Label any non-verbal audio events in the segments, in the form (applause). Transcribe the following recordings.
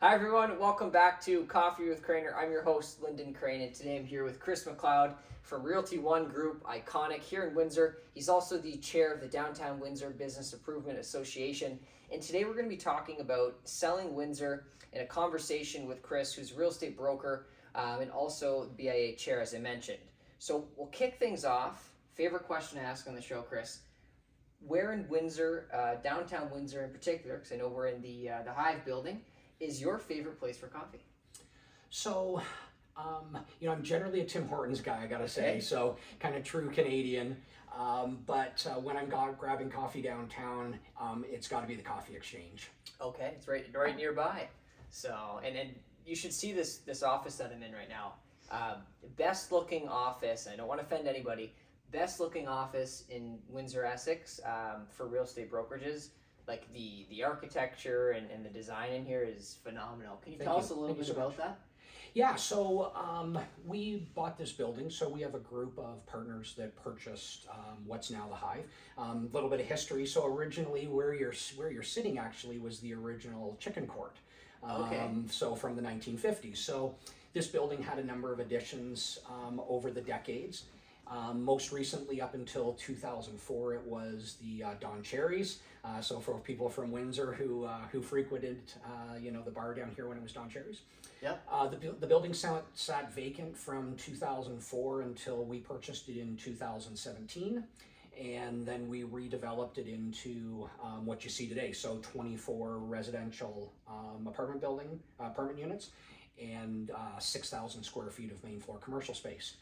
Hi everyone, welcome back to Coffee with Crainer. I'm your host, Lyndon Crane, and today I'm here with Chris MacLeod from Realty One Group, iconic here in Windsor. He's also the chair of the Downtown Windsor Business Improvement Association. And today we're going to be talking about selling Windsor in a conversation with Chris, who's a real estate broker um, and also the BIA chair, as I mentioned. So we'll kick things off. Favorite question to ask on the show, Chris. Where in Windsor, uh, downtown Windsor in particular, because I know we're in the uh, the Hive building, is your favorite place for coffee? So, um, you know, I'm generally a Tim Hortons guy, I gotta say. So, kind of true Canadian. Um, but uh, when I'm got, grabbing coffee downtown, um, it's got to be the Coffee Exchange. Okay, it's right right nearby. So and and you should see this this office that I'm in right now. Um, best looking office. I don't want to offend anybody. Best looking office in Windsor, Essex, um, for real estate brokerages. Like the the architecture and, and the design in here is phenomenal. Can you Thank tell you. us a little Thank you bit so about much. that? Yeah, so um, we bought this building. So we have a group of partners that purchased um, what's now the Hive. A um, little bit of history. So originally, where you're where you're sitting actually was the original chicken court. Um, Okay. So from the 1950s. So this building had a number of additions um, over the decades. Um, most recently, up until 2004, it was the uh, Don Cherry's. Uh, so for people from Windsor who uh, who frequented, uh, you know, the bar down here when it was Don Cherry's. Yep. Uh, the, the building sat, sat vacant from 2004 until we purchased it in 2017. And then we redeveloped it into um, what you see today. So 24 residential um, apartment building, uh, apartment units, and uh, 6,000 square feet of main floor commercial space.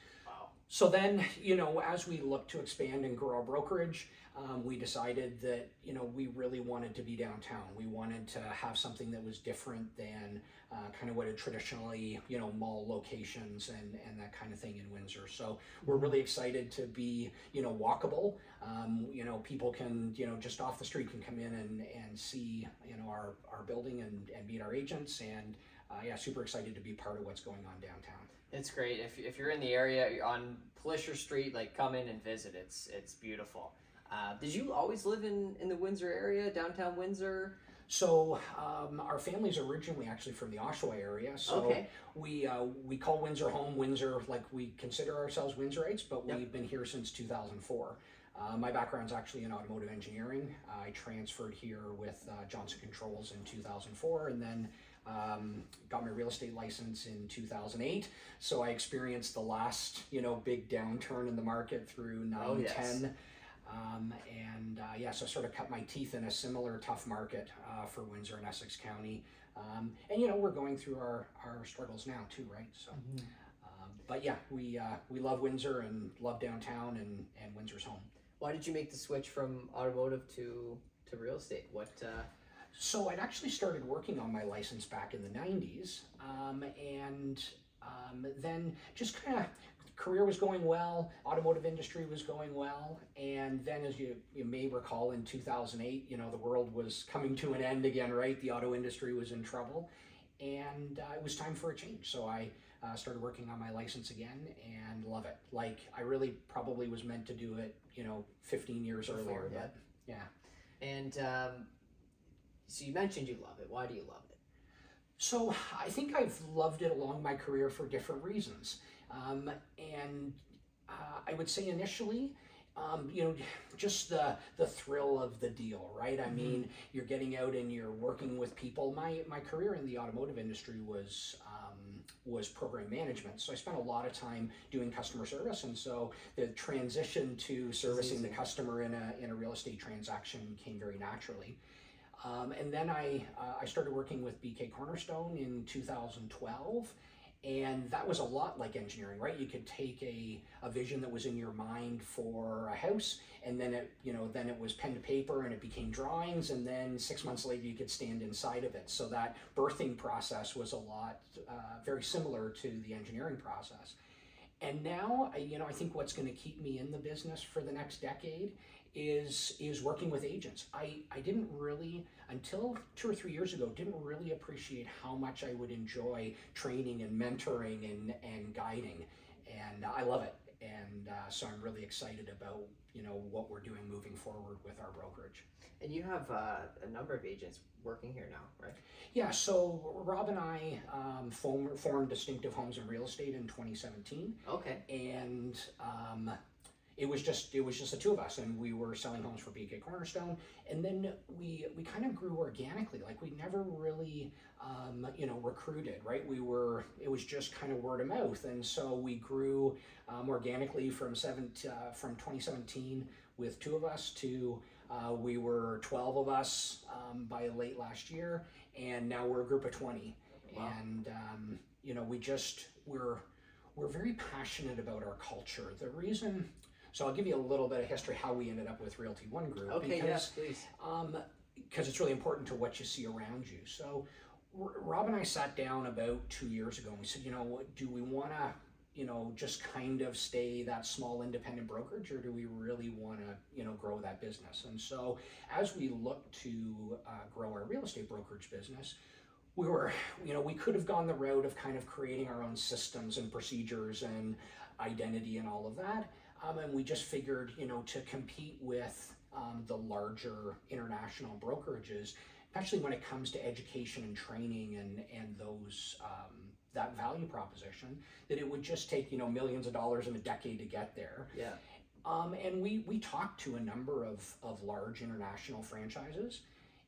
So then, you know, as we look to expand and grow our brokerage, um, we decided that, you know, we really wanted to be downtown. We wanted to have something that was different than uh, kind of what had traditionally, you know, mall locations and, and that kind of thing in Windsor. So we're really excited to be, you know, walkable. Um, you know, people can, you know, just off the street can come in and, and see, you know, our, our building and, and meet our agents. And uh, yeah, super excited to be part of what's going on downtown. It's great. If, if you're in the area on Pelissier Street, like come in and visit. It's it's beautiful. Uh, did you always live in, in the Windsor area, downtown Windsor? So um, our family's originally actually from the Oshawa area. So Okay. we uh, we call Windsor home. Windsor, like we consider ourselves Windsorites, but Yep. we've been here since 2004. Uh, my background's actually in automotive engineering. I transferred here with uh, Johnson Controls in 2004, and then um, got my real estate license in 2008. So I experienced the last, you know, big downturn in the market through 9, Oh, yes. 10. Um, and uh, yeah, so I sort of cut my teeth in a similar tough market uh, for Windsor and Essex County. Um, and you know, we're going through our, our struggles now too, right? So, um, but yeah, we uh, we love Windsor and love downtown, and and Windsor's home. Why did you make the switch from automotive to to real estate? What? So I'd actually started working on my license back in the '90s, um, and um, then just kind of career was going well, automotive industry was going well, and then as you you may recall in 2008, you know the world was coming to an end again, right? The auto industry was in trouble, and uh, it was time for a change. So I. Uh, started working on my license again and love it. Like I really probably was meant to do it, you know, 15 years Before, earlier. yeah. But yeah. and um, so you mentioned you love it. Why do you love it? So I think I've loved it along my career for different reasons. Um, and uh, I would say initially, um, you know, just the the thrill of the deal, right? I mean, you're getting out and you're working with people. My my career in the automotive industry was um, was program management, so I spent a lot of time doing customer service, and so the transition to servicing the customer in a in a real estate transaction came very naturally. Um, and then I uh, I started working with BK Cornerstone in 2012, and that was a lot like engineering, right? You could take a, a vision that was in your mind for a house, and then it you know then it was pen to paper, and it became drawings, and then six months later you could stand inside of it. So that birthing process was a lot uh, very similar to the engineering process. And now, you know, I think what's going to keep me in the business for the next decade is is working with agents. I I didn't really until two or three years ago didn't really appreciate how much I would enjoy training and mentoring and and guiding, and I love it. and uh, so I'm really excited about you know what we're doing moving forward with our brokerage. And you have uh, a number of agents working here now, right? Yeah, so Rob and I um, formed, formed Distinctive Homes and Real Estate in 2017, Okay. and um, it was just it was just the two of us, and we were selling homes for BK Cornerstone, and then we we kind of grew organically. Like we never really um, you know recruited, right? We were it was just kind of word of mouth, and so we grew um, organically from seven uh, from 2017 with two of us to uh, we were 12 of us um, by late last year, and now we're a group of 20. Wow. And um, you know, we just we're we're very passionate about our culture. The reason, so I'll give you a little bit of history how we ended up with Realty One Group. Okay. because, Yes, please. um, because it's really important to what you see around you. So, Rob and I sat down about two years ago and we said, you know, what do we want to, you know, just kind of stay that small independent brokerage, or do we really want to, you know, grow that business? And so, as we look to uh, grow our real estate brokerage business, we were, you know, we could have gone the route of kind of creating our own systems and procedures and identity and all of that. Um, and we just figured, you know, to compete with um, the larger international brokerages, especially when it comes to education and training and and those um, that value proposition, that it would just take you know millions of dollars in a decade to get there. Yeah. Um, and we we talked to a number of of large international franchises,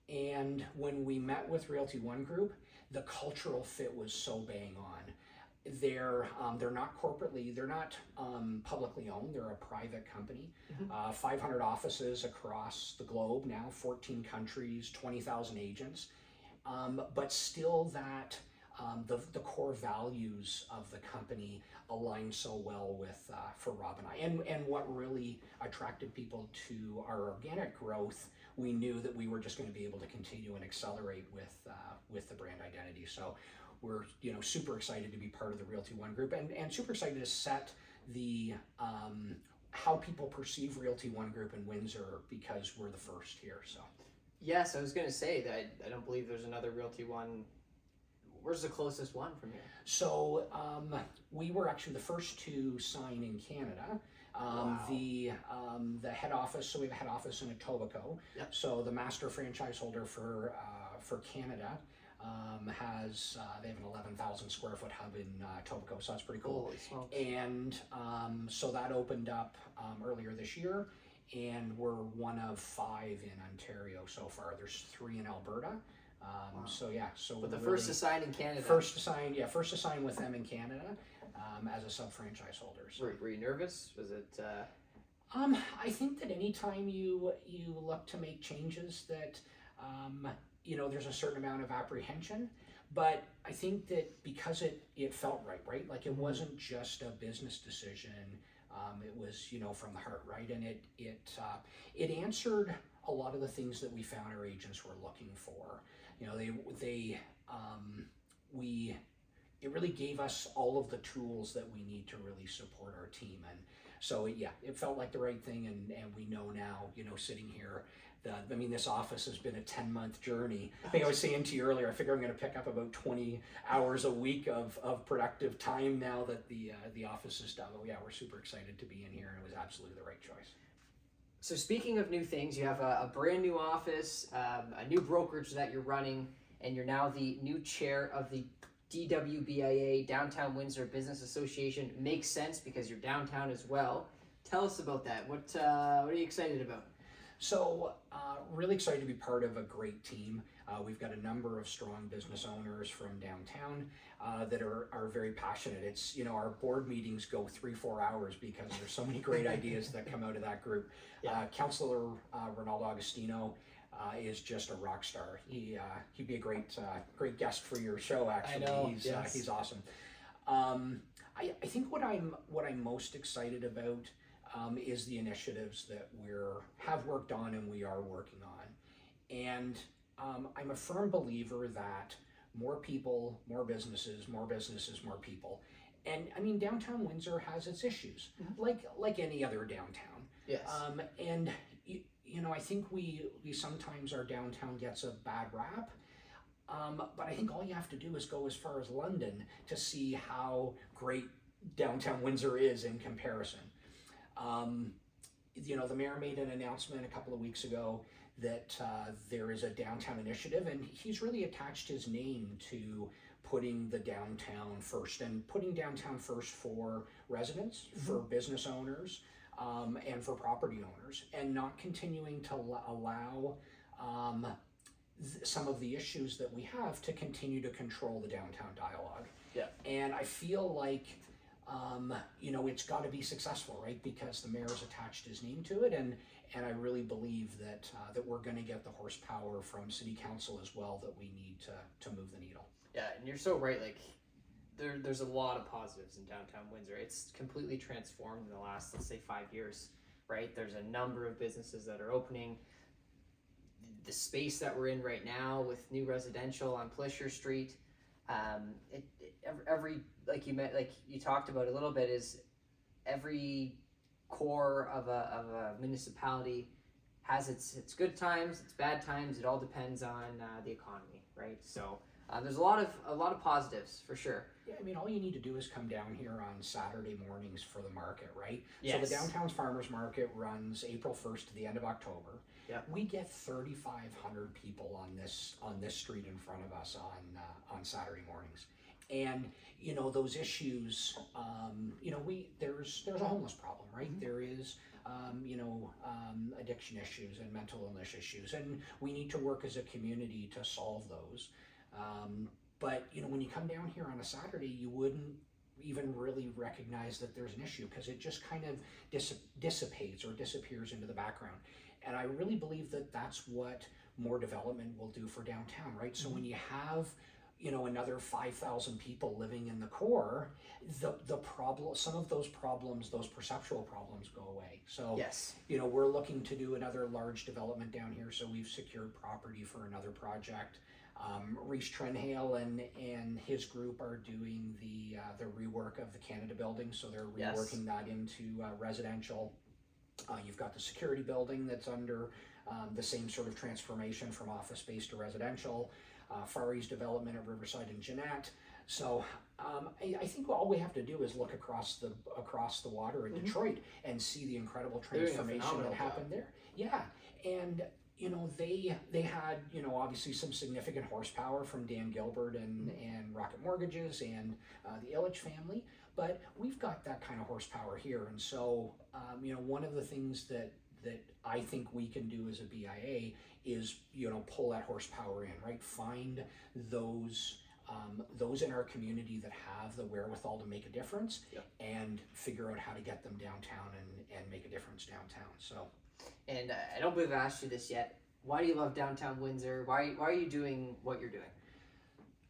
and when we met with Realty One Group, the cultural fit was so bang on. They're um, they're not corporately, they're not um, publicly owned. They're a private company. Mhm. Uh, 500 offices across the globe now, 14 countries, 20,000 agents. Um, but still, that um, the the core values of the company align so well with uh, for Rob and I. And and what really attracted people to our organic growth, we knew that we were just going to be able to continue and accelerate with uh, with the brand identity. So we're you know super excited to be part of the Realty One group and and super excited to set the um, how people perceive Realty One Group in Windsor because we're the first here. So Yes, I was gonna say that I don't believe there's another Realty One. Where's the closest one from here? so um, we were actually the first to sign in Canada. Um, Wow. The um, the head office, so we have a head office in Etobicoke. Yep. So the master franchise holder for uh, for Canada um, has uh, they have an eleven thousand square foot hub in uh, Etobicoke, so that's pretty cool. And um, so that opened up um, earlier this year, and we're one of five in Ontario so far. There's three in Alberta. Um, Wow. So yeah, so But the we're first really- sign in Canada. first to sign, yeah, first to sign with them in Canada um, as a sub franchise holder. So, Were, were you nervous? Was it? Uh, um, I think that anytime you you look to make changes, that um, you know there's a certain amount of apprehension. But I think that because it it felt right, right, like it Mhm. wasn't just a business decision. Um, it was you know from the heart, right, and it it uh, it answered a lot of the things that we found our agents were looking for. You know, they they um, we it really gave us all of the tools that we need to really support our team. And so yeah it felt like the right thing. And and we know now you know sitting here that i mean this office has been a 10 month journey. I think i was saying to you earlier i figure i'm going to pick up about 20 hours a week of, of productive time now that the uh, the office is done. But yeah we're super excited to be in here. And it was absolutely the right choice so speaking of new things, you have a, a brand new office, um, a new brokerage that you're running, and you're now the new chair of the DWBIA Downtown Windsor Business Association. Makes sense because you're downtown as well. Tell us about that. What uh, what are you excited about? So, uh, really excited to be part of a great team. Uh, we've got a number of strong business owners from downtown uh, that are, are very passionate. It's, you know, our board meetings go three, four hours because there's so many great ideas that come out of that group. (laughs) Yeah. Uh, Councillor uh, Renaldo Agostino uh, is just a rock star. He, uh, he'd be a great, uh, great guest for your show, actually. I know, He's, uh, yes. he's awesome. Um, I, I think what I'm, what I'm most excited about um, is the initiatives that we're have worked on and we are working on. And um, I'm a firm believer that more people, more businesses, more businesses, more people. And I mean, downtown Windsor has its issues, Mhm. like like any other downtown. Yes. Um, and you, you know, I think we we sometimes our downtown gets a bad rap. Um, but I think all you have to do is go as far as London to see how great downtown Windsor is in comparison. Um, you know, the mayor made an announcement a couple of weeks ago that uh, there is a downtown initiative, and he's really attached his name to putting the downtown first and putting downtown first for residents, for business owners, um, and for property owners, and not continuing to al- allow um, th- some of the issues that we have to continue to control the downtown dialogue. Yeah. And I feel like, um, you know, it's got to be successful, right? Because the mayor's attached his name to it, and and I really believe that uh, that we're going to get the horsepower from city council as well that we need to to move the needle. Yeah, and you're so right. Like, there, there's a lot of positives in downtown Windsor. It's completely transformed in the last, let's say, five years. Right? There's a number of businesses that are opening. The space that we're in right now with new residential on Pelissier Street, um, it, it every, every like you met like you talked about a little bit is every core of a of a municipality has its its good times, its bad times. It all depends on uh, the economy, right? So uh, there's a lot of a lot of positives for sure. Yeah, I mean, all you need to do is come down here on Saturday mornings for the market, right? Yes. So the downtown's farmers market runs April first to the end of October. Yeah. We get thirty five hundred people on this on this street in front of us on uh, on Saturday mornings, and you know those issues. Um, you know, we there's there's a homeless problem, right? Mhm. There is. Um, you know, um, addiction issues and mental illness issues, and we need to work as a community to solve those. Um, but you know, when you come down here on a Saturday, you wouldn't even really recognize that there's an issue because it just kind of dis- dissipates or disappears into the background. And I really believe that that's what more development will do for downtown, right? So when you have you know another 5000 people living in the core the the problem some of those problems those perceptual problems go away. So Yes. you know we're looking to do another large development down here. So we've secured property for another project. Um, Reese Trenhale and and his group are doing the uh, the rework of the Canada building. So they're Yes. reworking that into uh, residential. Uh, you've got the security building that's under um, the same sort of transformation from office space to residential uh, Far East development at Riverside and Jeanette so um, I, I think all we have to do is look across the across the water in Mhm. Detroit and see the incredible They're doing a transformation that happened there. Yeah, and you know they they had you know obviously some significant horsepower from Dan Gilbert and and Rocket Mortgages and uh, the Ilitch family, but we've got that kind of horsepower here, and so um, you know one of the things that that I think we can do as a BIA is you know pull that horsepower in, right? Find those um, those in our community that have the wherewithal to make a difference Yep. and figure out how to get them downtown and, and make a difference downtown. So, And uh, I don't believe I've asked you this yet. Why do you love downtown Windsor? Why why are you doing what you're doing?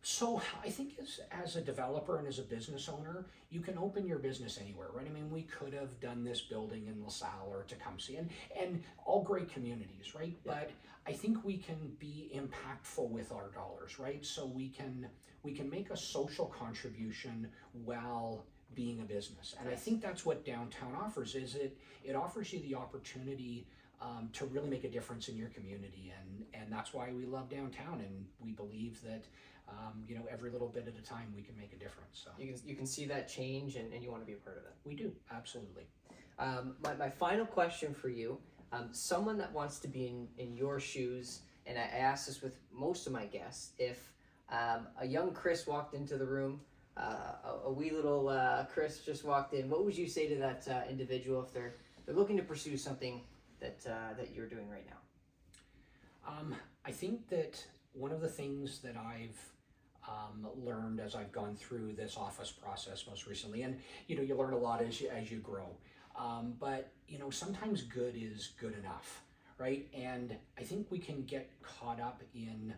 So I think as, as a developer and as a business owner, you can open your business anywhere, right? I mean, we could have done this building in LaSalle or Tecumseh and, and all great communities, right? But I think we can be impactful with our dollars, right? So we can we can make a social contribution while being a business, and I think that's what downtown offers. Is it it offers you the opportunity um, to really make a difference in your community, and and that's why we love downtown, and we believe that um, you know every little bit at a time we can make a difference. So You can you can see that change and, and you want to be a part of it. we do absolutely. Um, my, my final question for you um, someone that wants to be in, in your shoes, and I, I ask this with most of my guests, if um, a young Chris walked into the room, uh, a, a wee little uh, Chris just walked in, what would you say to that uh, individual if they're they're looking to pursue something that uh, that you're doing right now? Um, I think that one of the things that I've um, learned as I've gone through this office process most recently, and you know, you learn a lot as you, as you grow. Um, but you know, sometimes good is good enough, right? And I think we can get caught up in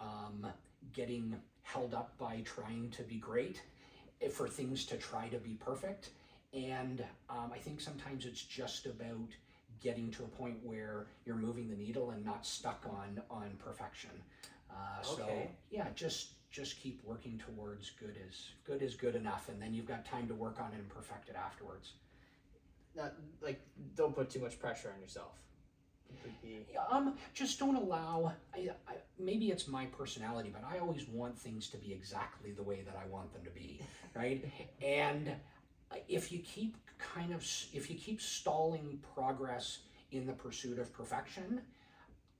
um, getting held up by trying to be great, eh, for things to try to be perfect. And um, I think sometimes it's just about getting to a point where you're moving the needle and not stuck on on perfection. Uh, So yeah, just just keep working towards good is good is good enough, and then you've got time to work on it and perfect it afterwards. Not like don't put too much pressure on yourself. Be Yeah, Um, just don't allow. I, I, maybe it's my personality, but I always want things to be exactly the way that I want them to be, (laughs) right? and if you keep kind of if you keep stalling progress in the pursuit of perfection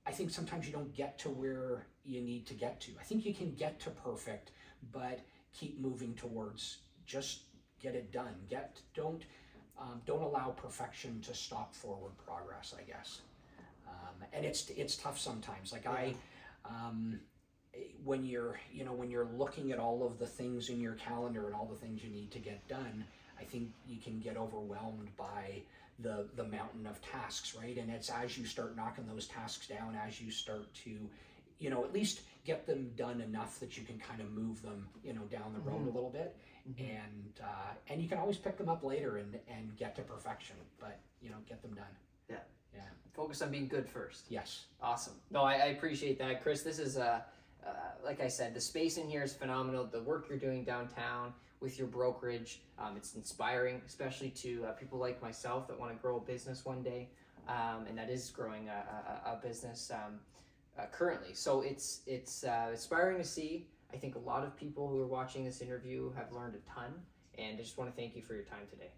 i think sometimes you don't get to where you need to get to. I think you can get to perfect but keep moving towards just get it done. Get don't um, don't allow perfection to stop forward progress i guess. Um, and it's it's tough sometimes. Like i um, when you're you know when you're looking at all of the things in your calendar and all the things you need to get done i think you can get overwhelmed by the the mountain of tasks right and it's as you start knocking those tasks down as you start to you know at least get them done enough that you can kind of move them you know down the road Mhm. a little bit and uh, and you can always pick them up later and and get to perfection but you know get them done Yeah. Yeah. Focus on being good first. yes Awesome. No, I, I appreciate that, Chris. This is uh, uh, like I said, the space in here is phenomenal. The work you're doing downtown with your brokerage, um, it's inspiring, especially to uh, people like myself that want to grow a business one day, um, and that is growing a, a, a business um, uh, currently. So it's it's uh, inspiring to see. I think a lot of people who are watching this interview have learned a ton, and I just want to thank you for your time today.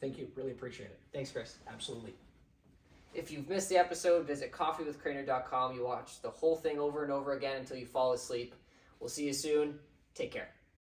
thank you really appreciate it Thanks, Chris. absolutely If you've missed the episode, visit coffeewithcrainer.com. You watch the whole thing over and over again until you fall asleep. We'll see you soon. Take care.